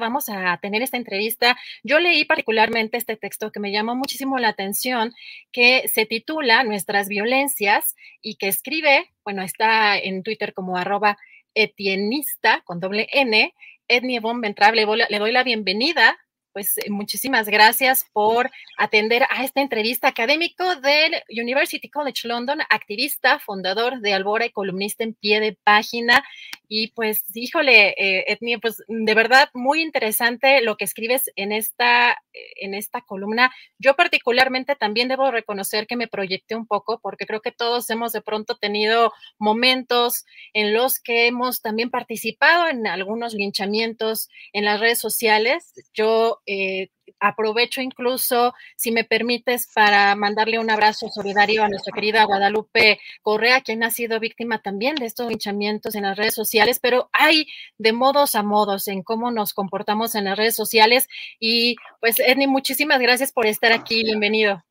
Vamos a tener esta entrevista. Yo leí particularmente este texto que me llamó muchísimo la atención, que se titula Nuestras violencias y que escribe, bueno, está en Twitter como arroba etienista con doble N, Ednie Von le doy la bienvenida pues eh, muchísimas gracias por atender a esta entrevista académico del University College London, activista, fundador de Albora y columnista en pie de página. Y pues, híjole, eh, pues de verdad muy interesante lo que escribes en esta, en esta columna. Yo particularmente también debo reconocer que me proyecté un poco porque creo que todos hemos de pronto tenido momentos en los que hemos también participado en algunos linchamientos en las redes sociales. Yo eh, aprovecho incluso, si me permites, para mandarle un abrazo solidario a nuestra querida Guadalupe Correa, quien ha sido víctima también de estos hinchamientos en las redes sociales, pero hay de modos a modos en cómo nos comportamos en las redes sociales. Y pues, Edni, muchísimas gracias por estar aquí. Bienvenido.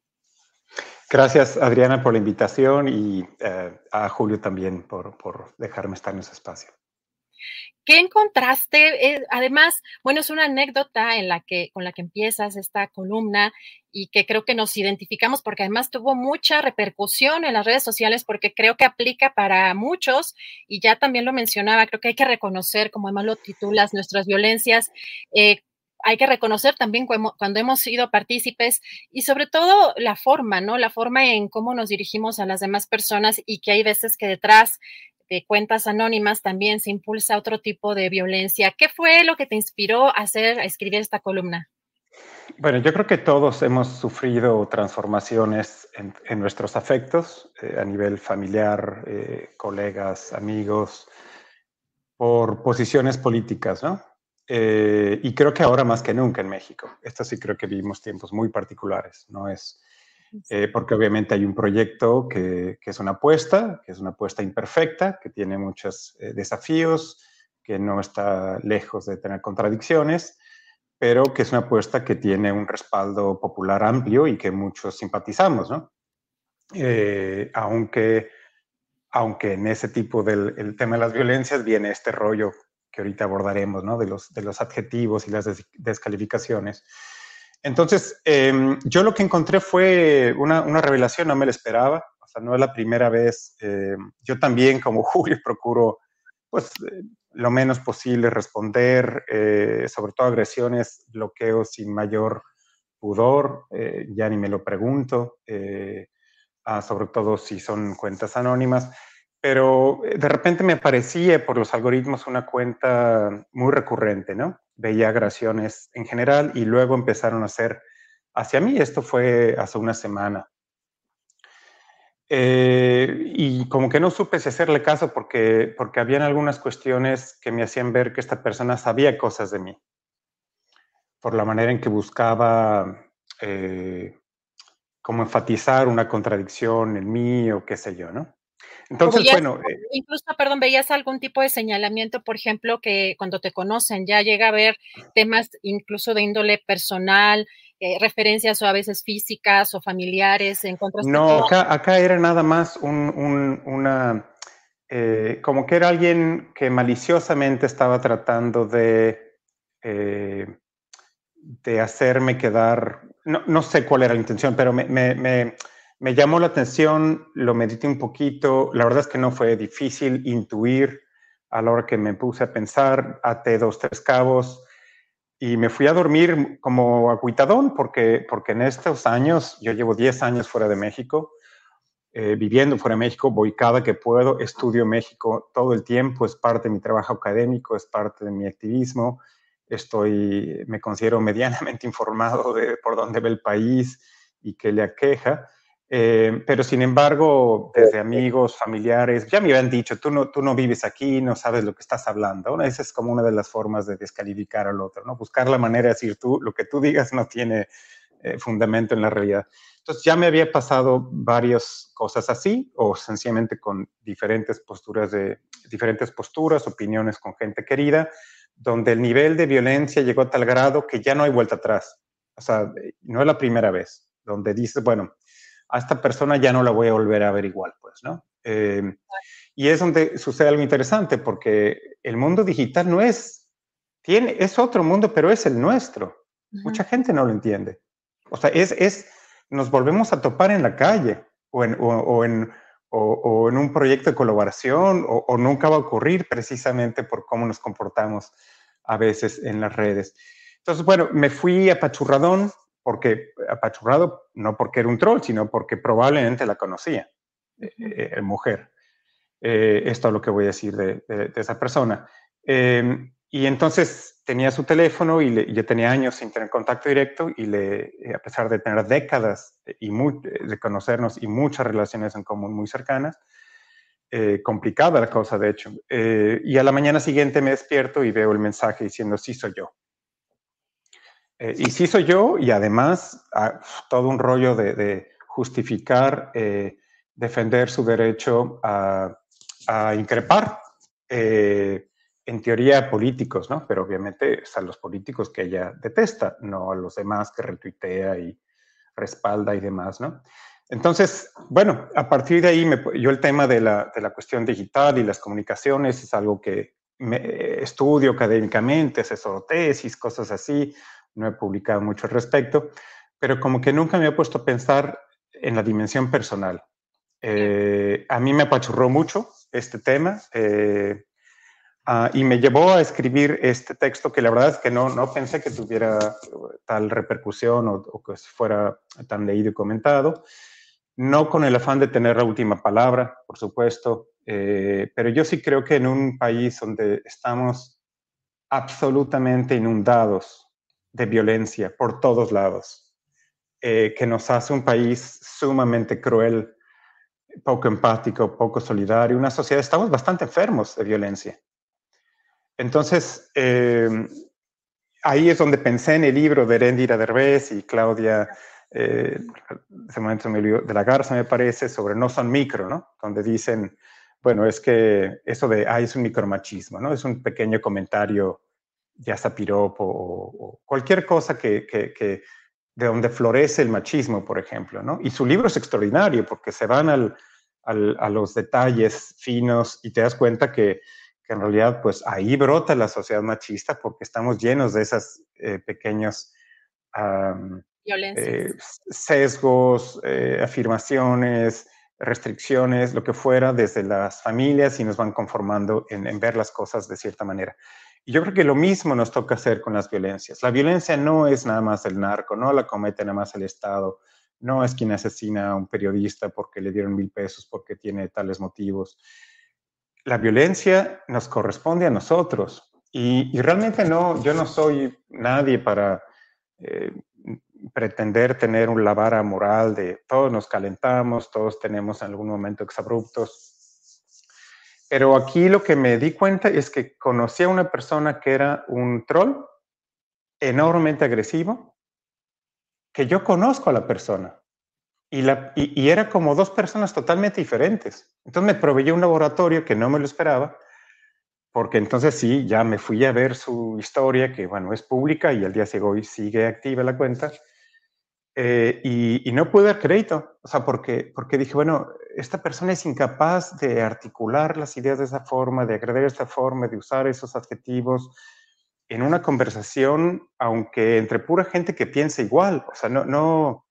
Gracias, Adriana, por la invitación y eh, a Julio también por, por dejarme estar en ese espacio. ¿Qué encontraste? Eh, además, bueno, es una anécdota en la que, con la que empiezas esta columna y que creo que nos identificamos porque además tuvo mucha repercusión en las redes sociales porque creo que aplica para muchos y ya también lo mencionaba, creo que hay que reconocer, como además lo titulas, nuestras violencias. Eh, hay que reconocer también cuando hemos sido partícipes y sobre todo la forma, ¿no? La forma en cómo nos dirigimos a las demás personas y que hay veces que detrás de cuentas anónimas también se impulsa otro tipo de violencia. ¿Qué fue lo que te inspiró a hacer, a escribir esta columna? Bueno, yo creo que todos hemos sufrido transformaciones en, nuestros afectos eh, a nivel familiar, eh, colegas, amigos, por posiciones políticas, ¿no? Eh, y creo que ahora más que nunca en México. Esto sí creo que vivimos tiempos muy particulares. No es eh, porque obviamente hay un proyecto que, es una apuesta, que es una apuesta imperfecta, que tiene muchos eh, desafíos, que no está lejos de tener contradicciones, pero que es una apuesta que tiene un respaldo popular amplio y que muchos simpatizamos, ¿no? Eh, aunque, aunque en ese tipo del tema de las violencias viene este rollo que ahorita abordaremos, ¿no? De los, de los adjetivos y las descalificaciones. Entonces, em, yo lo que encontré fue una, revelación, no me la esperaba, o sea, no es la primera vez. Em, yo también, como Julio, procuro, pues, eh, lo menos posible responder, eh, sobre todo agresiones, bloqueos sin mayor pudor, eh, ya ni me lo pregunto, ah, sobre todo si son cuentas anónimas pero de repente me aparecía por los algoritmos una cuenta muy recurrente, ¿no? veía agresiones en general y luego empezaron a hacer hacia mí. Esto fue hace una semana. Eh, y como que no supe si hacerle caso porque, porque habían algunas cuestiones que me hacían ver que esta persona sabía cosas de mí, por la manera en que buscaba eh, como enfatizar una contradicción en mí o qué sé yo, ¿no? Entonces, bueno. Eh incluso, perdón, veías algún tipo de señalamiento, por ejemplo, que cuando te conocen ya llega a haber temas incluso de índole personal, eh, referencias o a veces físicas o familiares en contra No, acá, acá, era nada más un, una. Eh, como que era alguien que maliciosamente estaba tratando de de hacerme quedar, no, no, sé cuál era la intención, pero me, me, me, me, llamó la atención, lo medité un poquito, la verdad es que no fue difícil intuir a la hora que me puse a pensar, até dos, tres cabos y me fui a dormir como acuitadón porque, porque en estos años, yo llevo 10 años fuera de México, eh, viviendo fuera de México, voy cada que puedo, estudio México todo el tiempo, es parte de mi trabajo académico, es parte de mi activismo, estoy, me considero medianamente informado de por dónde ve el país y qué le aqueja. Eh, pero sin embargo, desde amigos, familiares, ya me habían dicho, tú no, tú no vives aquí, no sabes lo que estás hablando. Esa es como una de las formas de descalificar al otro, ¿no? Buscar la manera de decir, tú, lo que tú digas no tiene eh, fundamento en la realidad. Entonces ya me había pasado varias cosas así, o sencillamente con diferentes posturas, de, diferentes posturas, opiniones con gente querida, donde el nivel de violencia llegó a tal grado que ya no hay vuelta atrás. O sea, no es la primera vez, donde dices, bueno, a esta persona ya no la voy a volver a ver igual, pues, ¿no? Eh, y es donde sucede algo interesante, porque el mundo digital no es, tiene, es otro mundo, pero es el nuestro. Mucha gente no lo entiende. O sea, es, es, nos volvemos a topar en la calle o en, o, en, o, en un proyecto de colaboración o, nunca va a ocurrir precisamente por cómo nos comportamos a veces en las redes. Entonces, bueno, me fui a Pachurradón, porque apachurrado, no porque era un troll, sino porque probablemente la conocía, eh, eh, mujer. Eh, esto es lo que voy a decir de, esa persona. Em, y entonces tenía su teléfono y yo tenía años sin tener contacto directo y le, a pesar de tener décadas y de conocernos y muchas relaciones en común muy cercanas, complicada la cosa de hecho. y a la mañana siguiente me despierto y veo el mensaje diciendo, sí soy yo. Eh, y sí soy yo, y además ah, todo un rollo de, justificar, eh, defender su derecho a, increpar, eh, en teoría políticos, ¿no? Pero obviamente a los políticos que ella detesta, no a los demás que retuitea y respalda y demás, ¿no? Entonces, bueno, a partir de ahí, me, yo el tema de la, de la, cuestión digital y las comunicaciones es algo que me, estudio académicamente, asesoro tesis, cosas así, no he publicado mucho al respecto, pero como que nunca me he puesto a pensar en la dimensión personal. Eh, a mí me apachurró mucho este tema eh, ah, y me llevó a escribir este texto que la verdad es que no, no pensé que tuviera tal repercusión o, que fuera tan leído y comentado. No con el afán de tener la última palabra, por supuesto, eh, pero yo sí creo que en un país donde estamos absolutamente inundados de violencia por todos lados, eh, que nos hace un país sumamente cruel, poco empático, poco solidario, una sociedad, estamos bastante enfermos de violencia. Entonces, eh, ahí es donde pensé en el libro de Erendira Derbez y Claudia, eh, ese momento me de la Garza, me parece, sobre no son micro, ¿no? Donde dicen, bueno, es que eso de, ah, es un micromachismo, ¿no? Es un pequeño comentario ya sea piropo o, cualquier cosa que, que, de donde florece el machismo, por ejemplo, ¿no? Y su libro es extraordinario porque se van al, al, a los detalles finos y te das cuenta que, que, en realidad, pues ahí brota la sociedad machista porque estamos llenos de esas eh, pequeños eh, sesgos, eh, afirmaciones, restricciones, lo que fuera, desde las familias y nos van conformando en, en ver las cosas de cierta manera. Y yo creo que lo mismo nos toca hacer con las violencias. La violencia no es nada más el narco, no la comete nada más el Estado, no es quien asesina a un periodista porque le dieron mil pesos, porque tiene tales motivos. La violencia nos corresponde a nosotros. Y, realmente no, yo no soy nadie para eh, pretender tener un lavara moral de todos nos calentamos, todos tenemos en algún momento exabruptos. Pero aquí lo que me di cuenta es que conocí a una persona que era un troll enormemente agresivo, que yo conozco a la persona. Y, la, y, era como dos personas totalmente diferentes. Entonces me proveyó un laboratorio que no me lo esperaba, porque entonces sí, ya me fui a ver su historia, que bueno, es pública y al día de hoy sigue activa la cuenta. Eh, y, no pude dar crédito, o sea, porque, porque dije, bueno, esta persona es incapaz de articular las ideas de esa forma, de agredir de esa forma, de usar esos adjetivos. en una conversación, aunque entre pura gente que piensa igual. O sea, no, no.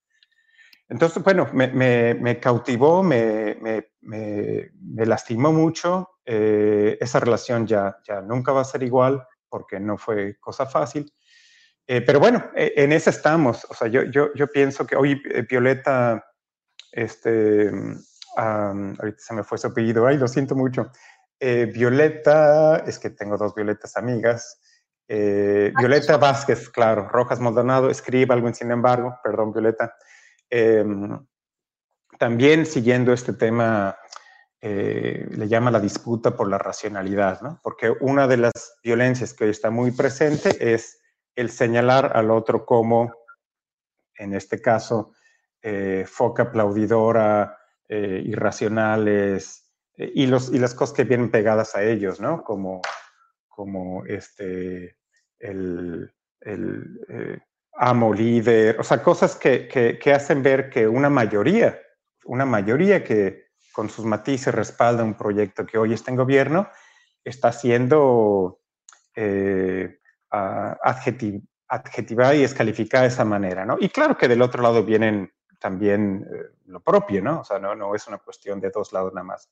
Entonces, bueno, me, cautivó, me, lastimó mucho. Eh, esa relación ya, ya nunca va a ser igual porque no fue cosa fácil. Eh, pero bueno, e, en eso estamos. O sea, yo, yo, yo pienso que hoy eh, Violeta, este, ahorita se me fue su apellido, ay, lo siento mucho. Violeta, es que tengo dos Violetas amigas, eh, Violeta Vázquez, claro, Rojas Maldonado, escribe algo en Sin embargo, perdón Violeta. Em, también siguiendo este tema, eh, le llama la disputa por la racionalidad, ¿no? Porque una de las violencias que hoy está muy presente es el señalar al otro como, en este caso, eh, foca aplaudidora, irracionales, y, los, y las cosas que vienen pegadas a ellos, ¿no? Como, como este, el, eh, amo líder, o sea, cosas que, que, hacen ver que una mayoría, una mayoría que con sus matices respalda un proyecto que hoy está en gobierno, está siendo eh, adjetivada y descalificada de esa manera, ¿no? Y claro que del otro lado vienen también eh, lo propio, ¿no? O sea, no, no es una cuestión de dos lados nada más.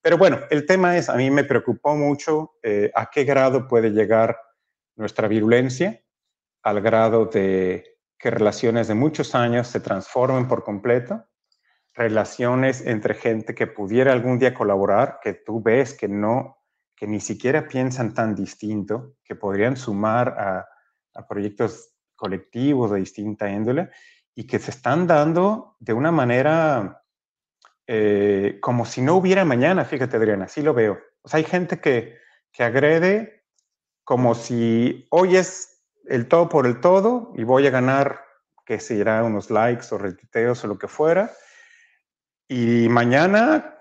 Pero bueno, el tema es, a mí me preocupó mucho a qué grado puede llegar nuestra virulencia al grado de que relaciones de muchos años se transformen por completo, relaciones entre gente que pudiera algún día colaborar, que tú ves que no, que ni siquiera piensan tan distinto, que podrían sumar a, proyectos colectivos de distinta índole y que se están dando de una manera eh, como si no hubiera mañana, fíjate Adriana, así lo veo. O sea, hay gente que, que agrede como si hoy es el todo por el todo y voy a ganar, que será unos likes o retuiteos o lo que fuera, y mañana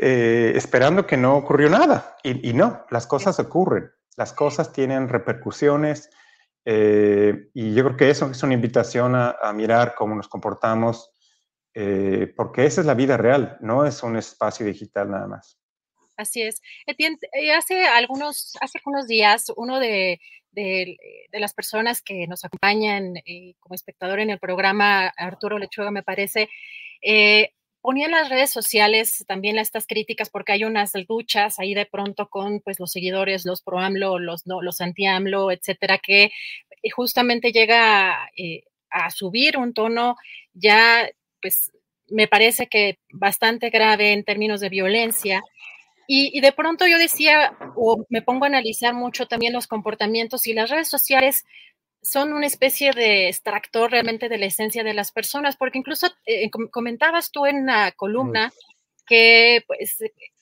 eh, esperando que no ocurrió nada. Y, no, las cosas ocurren, las cosas tienen repercusiones. Eh, y yo creo que eso es una invitación a, mirar cómo nos comportamos, eh, porque esa es la vida real, no es un espacio digital nada más. Así es. Eh, hace algunos, hace algunos días, uno de, las personas que nos acompañan eh, como espectador en el programa, Arturo Lechuga, me parece, eh, ponía en las redes sociales también estas críticas porque hay unas luchas ahí de pronto con pues los seguidores, los pro AMLO, los, no, los anti AMLO, etcétera, que justamente llega a subir un tono ya pues me parece que bastante grave en términos de violencia. Y, de pronto yo decía, o me pongo a analizar mucho también los comportamientos y las redes sociales son una especie de extractor realmente de la esencia de las personas, porque incluso eh, comentabas tú en la columna que pues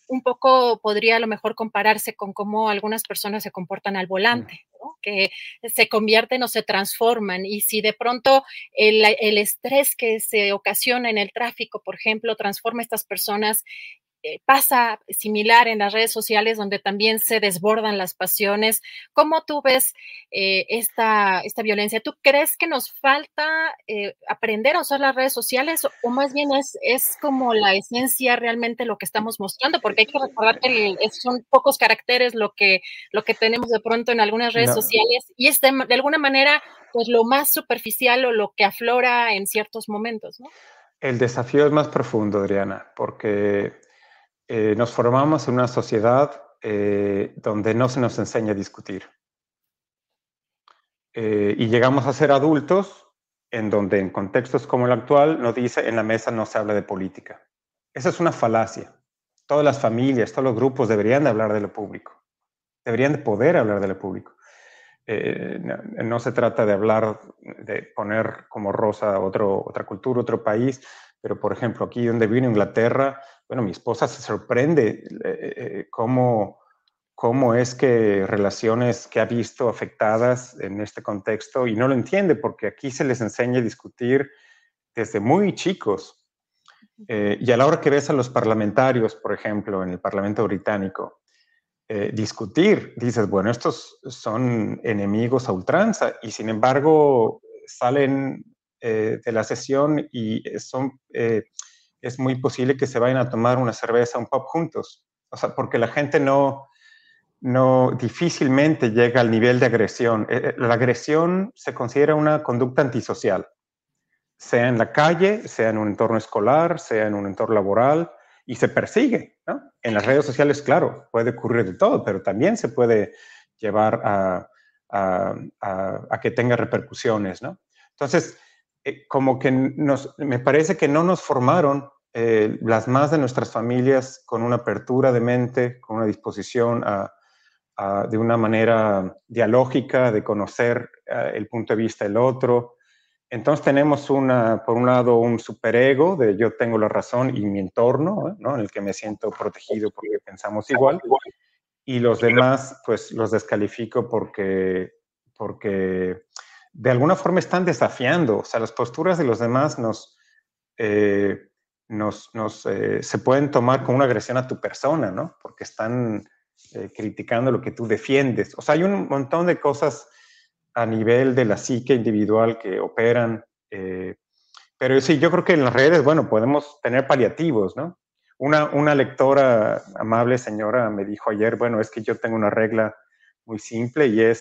un poco podría a lo mejor compararse con cómo algunas personas se comportan al volante, que se convierten o se transforman. Y si de pronto el, el, estrés que se ocasiona en el tráfico, por ejemplo, transforma a estas personas eh, pasa similar en las redes sociales donde también se desbordan las pasiones. ¿Cómo tú ves eh, esta, esta violencia? ¿Tú crees que nos falta eh, aprender a usar las redes sociales o más bien es, es como la esencia realmente lo que estamos mostrando? Porque hay que recordar que son pocos caracteres lo que, lo que tenemos de pronto en algunas redes sociales y es de, de, alguna manera pues lo más superficial o lo que aflora en ciertos momentos, ¿no? El desafío es más profundo, Adriana, porque eh, nos formamos en una sociedad eh, donde no se nos enseña a discutir. Eh, y llegamos a ser adultos en donde en contextos como el actual nos dice en la mesa no se habla de política. Esa es una falacia. Todas las familias, todos los grupos deberían de hablar de lo público. Deberían de poder hablar de lo público. no, no, se trata de hablar, de poner como rosa otro, otra cultura, otro país, pero por ejemplo aquí donde vino Inglaterra, bueno, mi esposa se sorprende eh, eh, cómo, cómo es que relaciones que ha visto afectadas en este contexto y no lo entiende porque aquí se les enseña a discutir desde muy chicos. Eh, y a la hora que ves a los parlamentarios, por ejemplo, en el Parlamento británico, discutir, dices, bueno, estos son enemigos a ultranza y sin embargo salen de la sesión y son es muy posible que se vayan a tomar una cerveza, un pop juntos. O sea, porque la gente no, no difícilmente llega al nivel de agresión. Eh, eh, la agresión se considera una conducta antisocial, sea en la calle, sea en un entorno escolar, sea en un entorno laboral, y se persigue. En las redes sociales, claro, puede ocurrir de todo, pero también se puede llevar a, que tenga repercusiones. ¿no? Entonces, eh, como que nos, me parece que no nos formaron las más de nuestras familias con una apertura de mente, con una disposición a, de una manera dialógica, de conocer eh, el punto de vista del otro. Entonces tenemos una, por un lado, un superego de yo tengo la razón y mi entorno, ¿no? en el que me siento protegido porque pensamos igual, y los demás, pues los descalifico porque, porque de alguna forma están desafiando, o sea, las posturas de los demás nos, eh, nos, nos eh, se pueden tomar como una agresión a tu persona, ¿no? Porque están eh, criticando lo que tú defiendes. O sea, hay un montón de cosas a nivel de la psique individual que operan. Eh, pero sí, yo creo que en las redes, bueno, podemos tener paliativos, ¿no? Una, una lectora amable señora me dijo ayer, bueno, es que yo tengo una regla muy simple y es...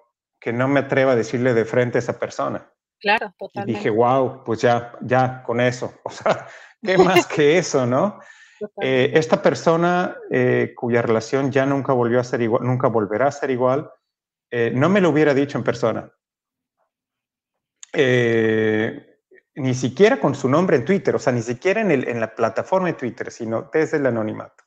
que no me atreva a decirle de frente a esa persona. Claro, totalmente. Y dije, wow, pues ya, ya con eso. O sea, ¿qué más que eso, no? Eh, esta persona eh, cuya relación ya nunca volvió a ser igual, nunca volverá a ser igual, eh, no me lo hubiera dicho en persona. ni siquiera con su nombre en Twitter, o sea, ni siquiera en, el, en la plataforma de Twitter, sino desde el anonimato.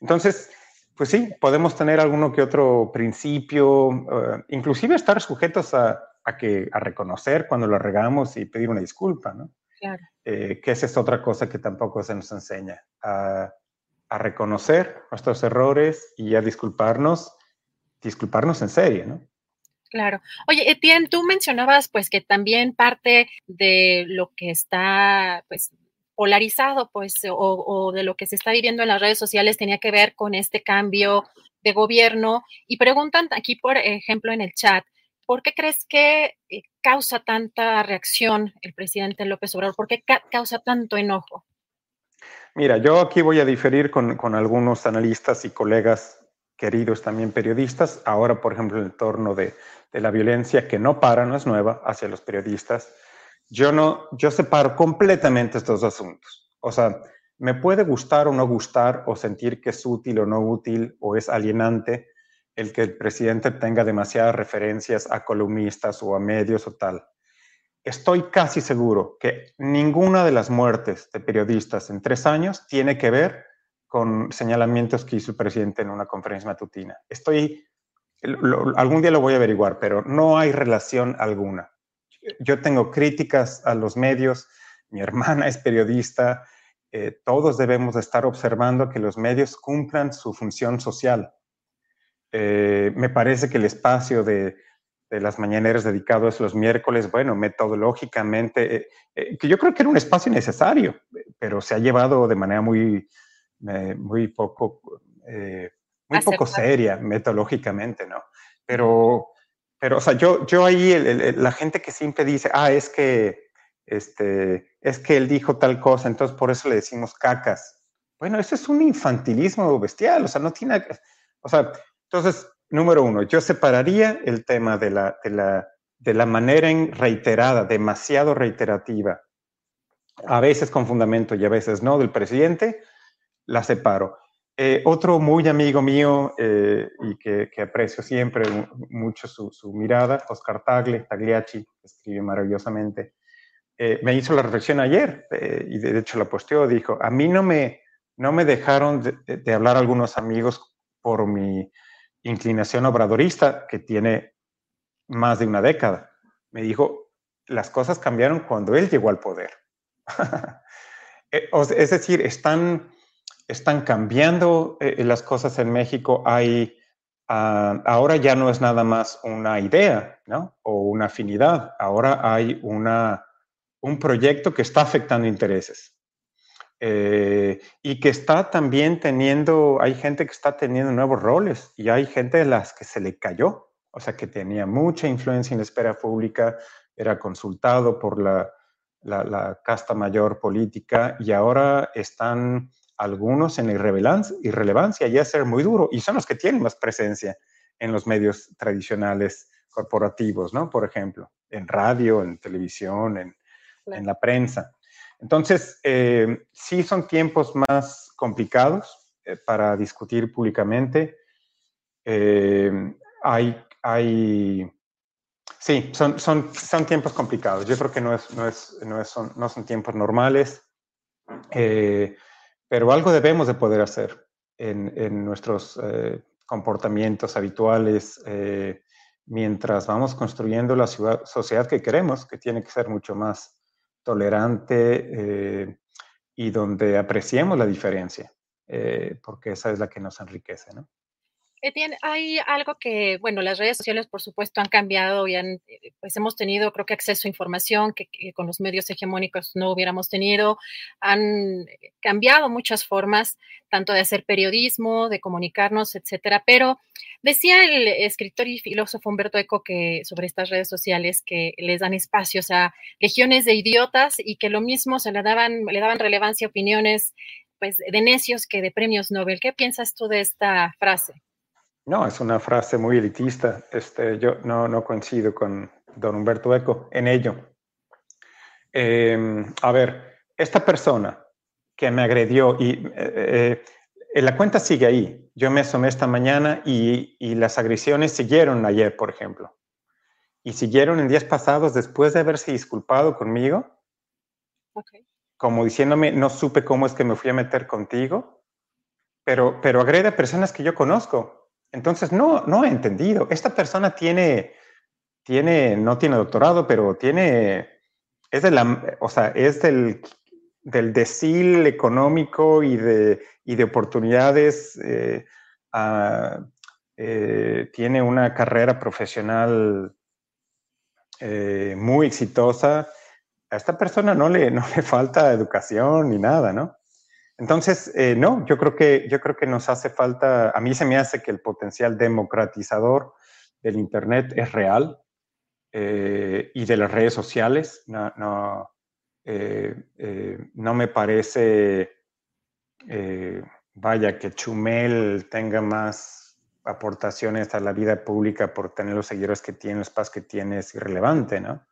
Entonces, pues sí, podemos tener alguno que otro principio, eh, inclusive estar sujetos a, que, a reconocer cuando lo regamos y pedir una disculpa, ¿no? Claro. Eh, que esa es otra cosa que tampoco se nos enseña, a, reconocer nuestros errores y a disculparnos, disculparnos en serio, ¿no? Claro. Oye, Etienne, tú mencionabas pues que también parte de lo que está pues polarizado, pues, o, de lo que se está viviendo en las redes sociales tenía que ver con este cambio de gobierno. Y preguntan aquí, por ejemplo, en el chat, ¿por qué crees que eh, causa tanta reacción el presidente López Obrador? ¿Por qué causa tanto enojo? Mira, yo aquí voy a diferir con, algunos analistas y colegas queridos también periodistas. Ahora, por ejemplo, en el torno de, de la violencia que no para, no es nueva, hacia los periodistas yo no, yo separo completamente estos asuntos. O sea, me puede gustar o no gustar o sentir que es útil o no útil o es alienante el que el presidente tenga demasiadas referencias a columnistas o a medios o tal. Estoy casi seguro que ninguna de las muertes de periodistas en tres años tiene que ver con señalamientos que hizo el presidente en una conferencia matutina. Estoy, algún día lo voy a averiguar, pero no hay relación alguna yo tengo críticas a los medios, mi hermana es periodista, eh, todos debemos estar observando que los medios cumplan su función social. Eh, me parece que el espacio de, las mañaneras dedicados los miércoles, bueno, metodológicamente, eh, que yo creo que era un espacio necesario, pero se ha llevado de manera muy, muy poco, muy poco seria metodológicamente, ¿no? Pero pero, o sea, yo, yo ahí, la gente que siempre dice, ah, es que, este, es que él dijo tal cosa, entonces por eso le decimos cacas. Bueno, eso es un infantilismo bestial, o sea, no tiene, o sea, entonces, número uno, yo separaría el tema de la, de la, de la manera en reiterada, demasiado reiterativa, a veces con fundamento y a veces no, del presidente, la separo. Eh, otro muy amigo mío eh, y que, aprecio siempre mucho su, mirada, Oscar Tagle, Tagliacci, escribe maravillosamente, eh, me hizo la reflexión ayer y de hecho la posteó, dijo, a mí no me, no me dejaron de, de hablar algunos amigos por mi inclinación obradorista que tiene más de una década. Me dijo, las cosas cambiaron cuando él llegó al poder. es decir, están están cambiando eh, las cosas en México. Hay, ah, ahora ya no es nada más una idea o una afinidad, ahora hay una, un proyecto que está afectando intereses. Eh, y que está también teniendo, hay gente que está teniendo nuevos roles y hay gente de las que se le cayó, o sea, que tenía mucha influencia en la esfera pública, era consultado por la, la casta mayor política y ahora están algunos en irrelevancia, irrelevancia y a ser muy duro, y son los que tienen más presencia en los medios tradicionales corporativos, ¿no? Por ejemplo, en radio, en televisión, en, la prensa. Entonces, eh, sí son tiempos más complicados eh, para discutir públicamente. Eh, hay, hay, sí, son, son, son tiempos complicados. Yo creo que no, es, no, es, no, es, son, no son tiempos normales. Pero algo debemos de poder hacer en, nuestros eh, comportamientos habituales eh, mientras vamos construyendo la sociedad que queremos, que tiene que ser mucho más tolerante eh, y donde apreciemos la diferencia, porque esa es la que nos enriquece, ¿no? Etienne, hay algo que, bueno, las redes sociales, por supuesto, han cambiado y han, eh, pues hemos tenido, creo que, acceso a información que, con los medios hegemónicos no hubiéramos tenido. Han cambiado muchas formas, tanto de hacer periodismo, de comunicarnos, etcétera. Pero decía el escritor y filósofo Humberto Eco que sobre estas redes sociales que les dan espacios a legiones de idiotas y que lo mismo se le daban, le daban relevancia a opiniones pues, de necios que de premios Nobel. ¿Qué piensas tú de esta frase? No, es una frase muy elitista. Este, yo no, no coincido con don Humberto Eco en ello. Em, a ver, esta persona que me agredió y eh, eh, la cuenta sigue ahí. Yo me asomé esta mañana y, y, las agresiones siguieron ayer, por ejemplo. Y siguieron en días pasados después de haberse disculpado conmigo. Como diciéndome, no supe cómo es que me fui a meter contigo. Pero, pero agrede a personas que yo conozco entonces, no, no he entendido. Esta persona tiene, tiene, no tiene doctorado, pero tiene, es de la, o sea, es del, del económico y de, y de oportunidades. Eh, eh, tiene una carrera profesional eh, muy exitosa. A esta persona no le, no le falta educación ni nada, ¿no? Entonces, eh, no, yo creo, que, yo creo que nos hace falta, a mí se me hace que el potencial democratizador del Internet es real eh, y de las redes sociales. No, no, eh, no me parece, vaya, que Chumel tenga más aportaciones a la vida pública por tener los seguidores que tiene, los pas que tiene, es irrelevante, ¿no?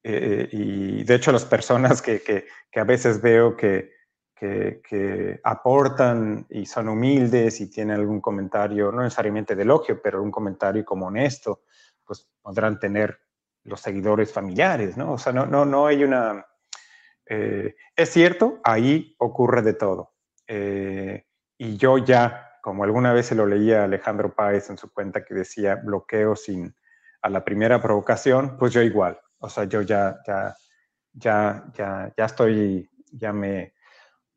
y de hecho las personas que, que, que a veces veo que, que, aportan y son humildes y tienen algún comentario, no necesariamente de elogio, pero un comentario como honesto, pues podrán tener los seguidores familiares, ¿no? O sea, no, no, no hay una... Eh, es cierto, ahí ocurre de todo. Eh, y yo ya, como alguna vez se lo leía Alejandro Páez en su cuenta que decía bloqueo sin a la primera provocación, pues yo igual. O sea, yo ya, ya, ya, ya, ya estoy, ya me,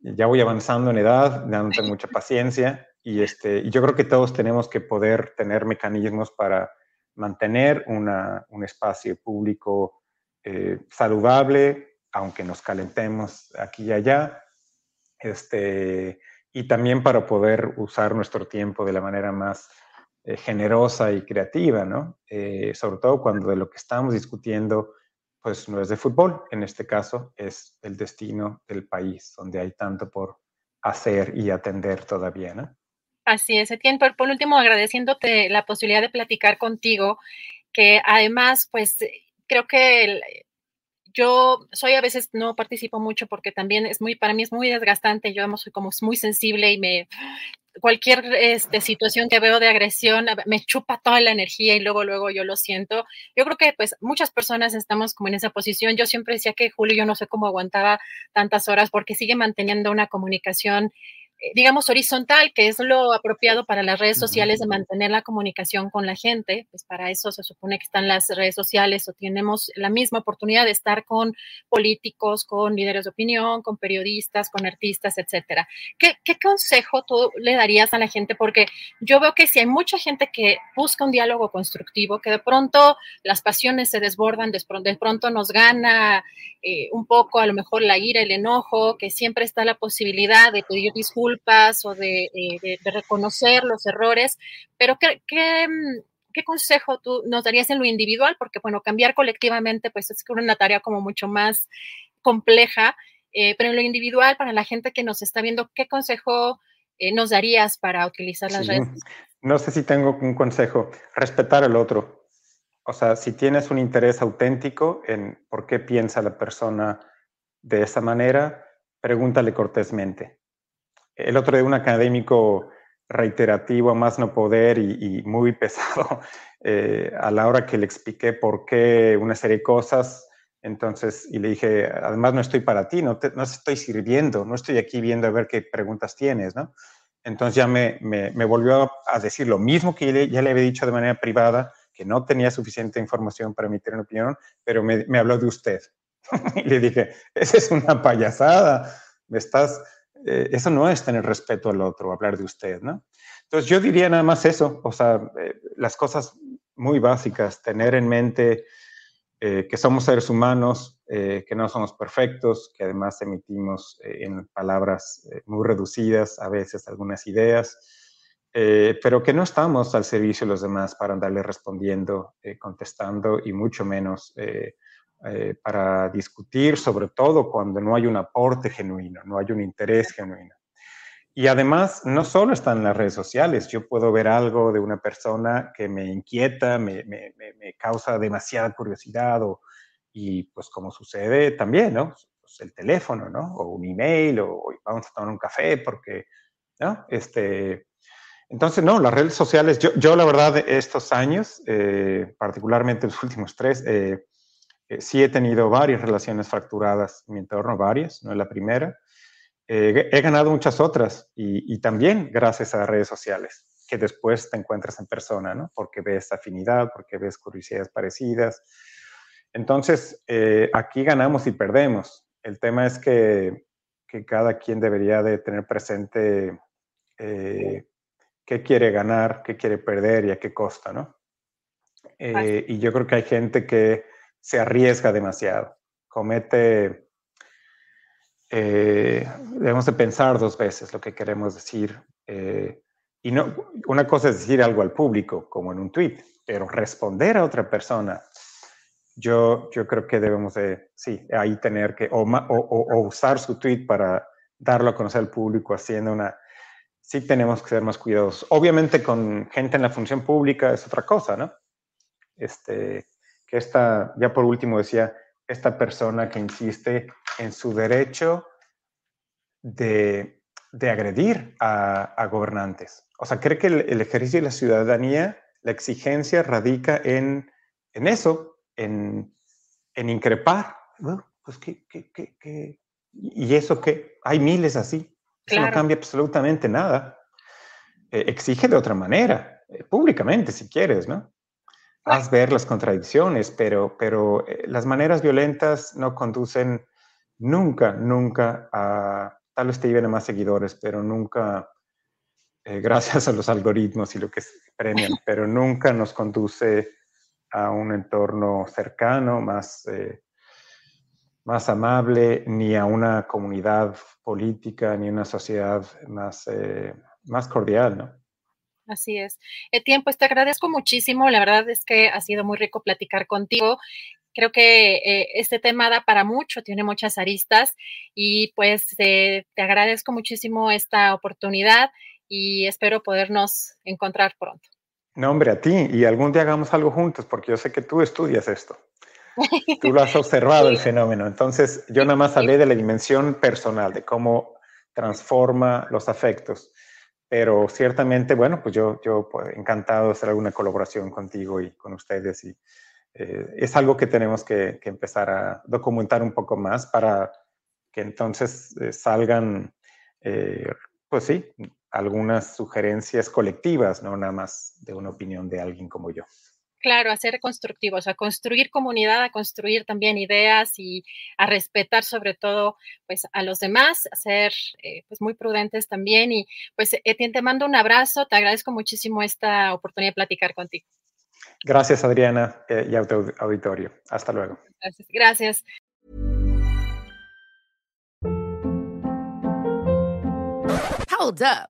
ya voy avanzando en edad, ya no tengo mucha paciencia y, este, y yo creo que todos tenemos que poder tener mecanismos para mantener una, un espacio público eh, saludable, aunque nos calentemos aquí y allá, este, y también para poder usar nuestro tiempo de la manera más eh, generosa y creativa, ¿no? Eh, sobre todo cuando de lo que estamos discutiendo pues no es de fútbol, en este caso es el destino del país, donde hay tanto por hacer y atender todavía, ¿no? Así es, Etienne. Por, por último, agradeciéndote la posibilidad de platicar contigo, que además, pues creo que yo soy a veces no participo mucho porque también es muy, para mí es muy desgastante, yo soy como muy sensible y me, cualquier este, situación que veo de agresión me chupa toda la energía y luego, luego yo lo siento. Yo creo que pues muchas personas estamos como en esa posición. Yo siempre decía que Julio, yo no sé cómo aguantaba tantas horas porque sigue manteniendo una comunicación digamos, horizontal, que es lo apropiado para las redes sociales de mantener la comunicación con la gente, pues para eso se supone que están las redes sociales o tenemos la misma oportunidad de estar con políticos, con líderes de opinión, con periodistas, con artistas, etcétera. ¿Qué, qué consejo tú le darías a la gente? Porque yo veo que si hay mucha gente que busca un diálogo constructivo, que de pronto las pasiones se desbordan, de pronto nos gana eh, un poco a lo mejor la ira, el enojo, que siempre está la posibilidad de pedir disculpas, o eh, de, reconocer los errores, pero ¿qué, mm, qué, consejo tú nos darías en lo individual? Porque, bueno, cambiar colectivamente, pues es una tarea como mucho más compleja, eh, pero en lo individual, para la gente que nos está viendo, ¿qué consejo eh, nos darías para utilizar las redes? No sé si tengo un consejo, respetar al otro. O sea, si tienes un interés auténtico en por qué piensa la persona de esa manera, pregúntale cortésmente el otro día un académico reiterativo, más no poder y, muy pesado, eh, a la hora que le expliqué por qué una serie de cosas, entonces, y le dije, además no estoy para ti, no, te, no estoy sirviendo, no estoy aquí viendo a ver qué preguntas tienes, ¿no? Entonces ya me, me, volvió a decir lo mismo que ya le había dicho de manera privada, que no tenía suficiente información para emitir una opinión, pero me, me habló de usted. y le dije, esa es una payasada, me estás eh, eso no es tener respeto al otro, hablar de usted, ¿no? Entonces yo diría nada más eso, o sea, eh, las cosas muy básicas, tener en mente eh, que somos seres humanos, que no somos perfectos, que además emitimos en palabras muy reducidas a veces algunas ideas, pero que no estamos al servicio de los demás para andarle respondiendo, contestando y mucho menos eh, para discutir, sobre todo cuando no hay un aporte genuino, no hay un interés genuino. Y además, no solo están las redes sociales, yo puedo ver algo de una persona que me inquieta, me, me, me causa demasiada curiosidad, o, y pues como sucede también, ¿no? Pues el teléfono, ¿no? O un email, o, vamos a tomar un café, porque, ¿no? Este, entonces, no, las redes sociales, yo, yo la verdad, estos años, eh, particularmente los últimos tres, eh, eh, sí he tenido varias relaciones fracturadas en mi entorno, varias, no es la primera. Eh, he ganado muchas otras y, también gracias a redes sociales, que después te encuentras en persona, ¿no? Porque ves afinidad, porque ves curiosidades parecidas. Entonces, eh, aquí ganamos y perdemos. El tema es que, que, cada quien debería de tener presente qué quiere ganar, qué quiere perder y a qué costa, ¿no? y yo creo que hay gente que se arriesga demasiado, comete, eh, debemos de pensar dos veces lo que queremos decir. Eh, y no, una cosa es decir algo al público, como en un tweet, pero responder a otra persona, yo, yo creo que debemos de, sí, ahí tener que, o, o, usar su tweet para darlo a conocer al público haciendo una, sí tenemos que ser más cuidadosos. Obviamente con gente en la función pública es otra cosa, ¿no? Este, que esta, ya por último decía, esta persona que insiste en su derecho de, de agredir a, gobernantes. O sea, cree que el, ejercicio de la ciudadanía, la exigencia radica en, en eso, en, en increpar. pues, ¿qué, qué, qué, y eso que hay miles así. Eso no cambia absolutamente nada. Eh, exige de otra manera, eh, públicamente si quieres, ¿no? Haz ver las contradicciones, pero, pero eh, las maneras violentas no conducen nunca, nunca a, tal vez te lleven a más seguidores, pero nunca, eh, gracias a los algoritmos y lo que se premian, pero nunca nos conduce a un entorno cercano, más, eh, más amable, ni a una comunidad política, ni una sociedad más, más cordial, ¿no? Así es. El tiempo, te agradezco muchísimo. La verdad es que ha sido muy rico platicar contigo. Creo que eh, este tema da para mucho, tiene muchas aristas y pues eh, te agradezco muchísimo esta oportunidad y espero podernos encontrar pronto. No, hombre, a ti y algún día hagamos algo juntos porque yo sé que tú estudias esto. Tú lo has observado el fenómeno. Entonces, yo nada más hablé de la dimensión personal, de cómo transforma los afectos. Pero ciertamente, bueno, pues yo, yo pues, encantado de hacer alguna colaboración contigo y con ustedes. Y eh, es algo que tenemos que, empezar a documentar un poco más para que entonces eh, salgan, eh, pues sí, algunas sugerencias colectivas, no nada más de una opinión de alguien como yo. Claro, a ser constructivos, a construir comunidad, a construir también ideas y a respetar sobre todo pues a los demás, a ser eh, pues muy prudentes también. Y pues Etienne, te mando un abrazo, te agradezco muchísimo esta oportunidad de platicar contigo. Gracias Adriana eh, y a auditorio. Hasta luego. Gracias. Gracias. Hold up.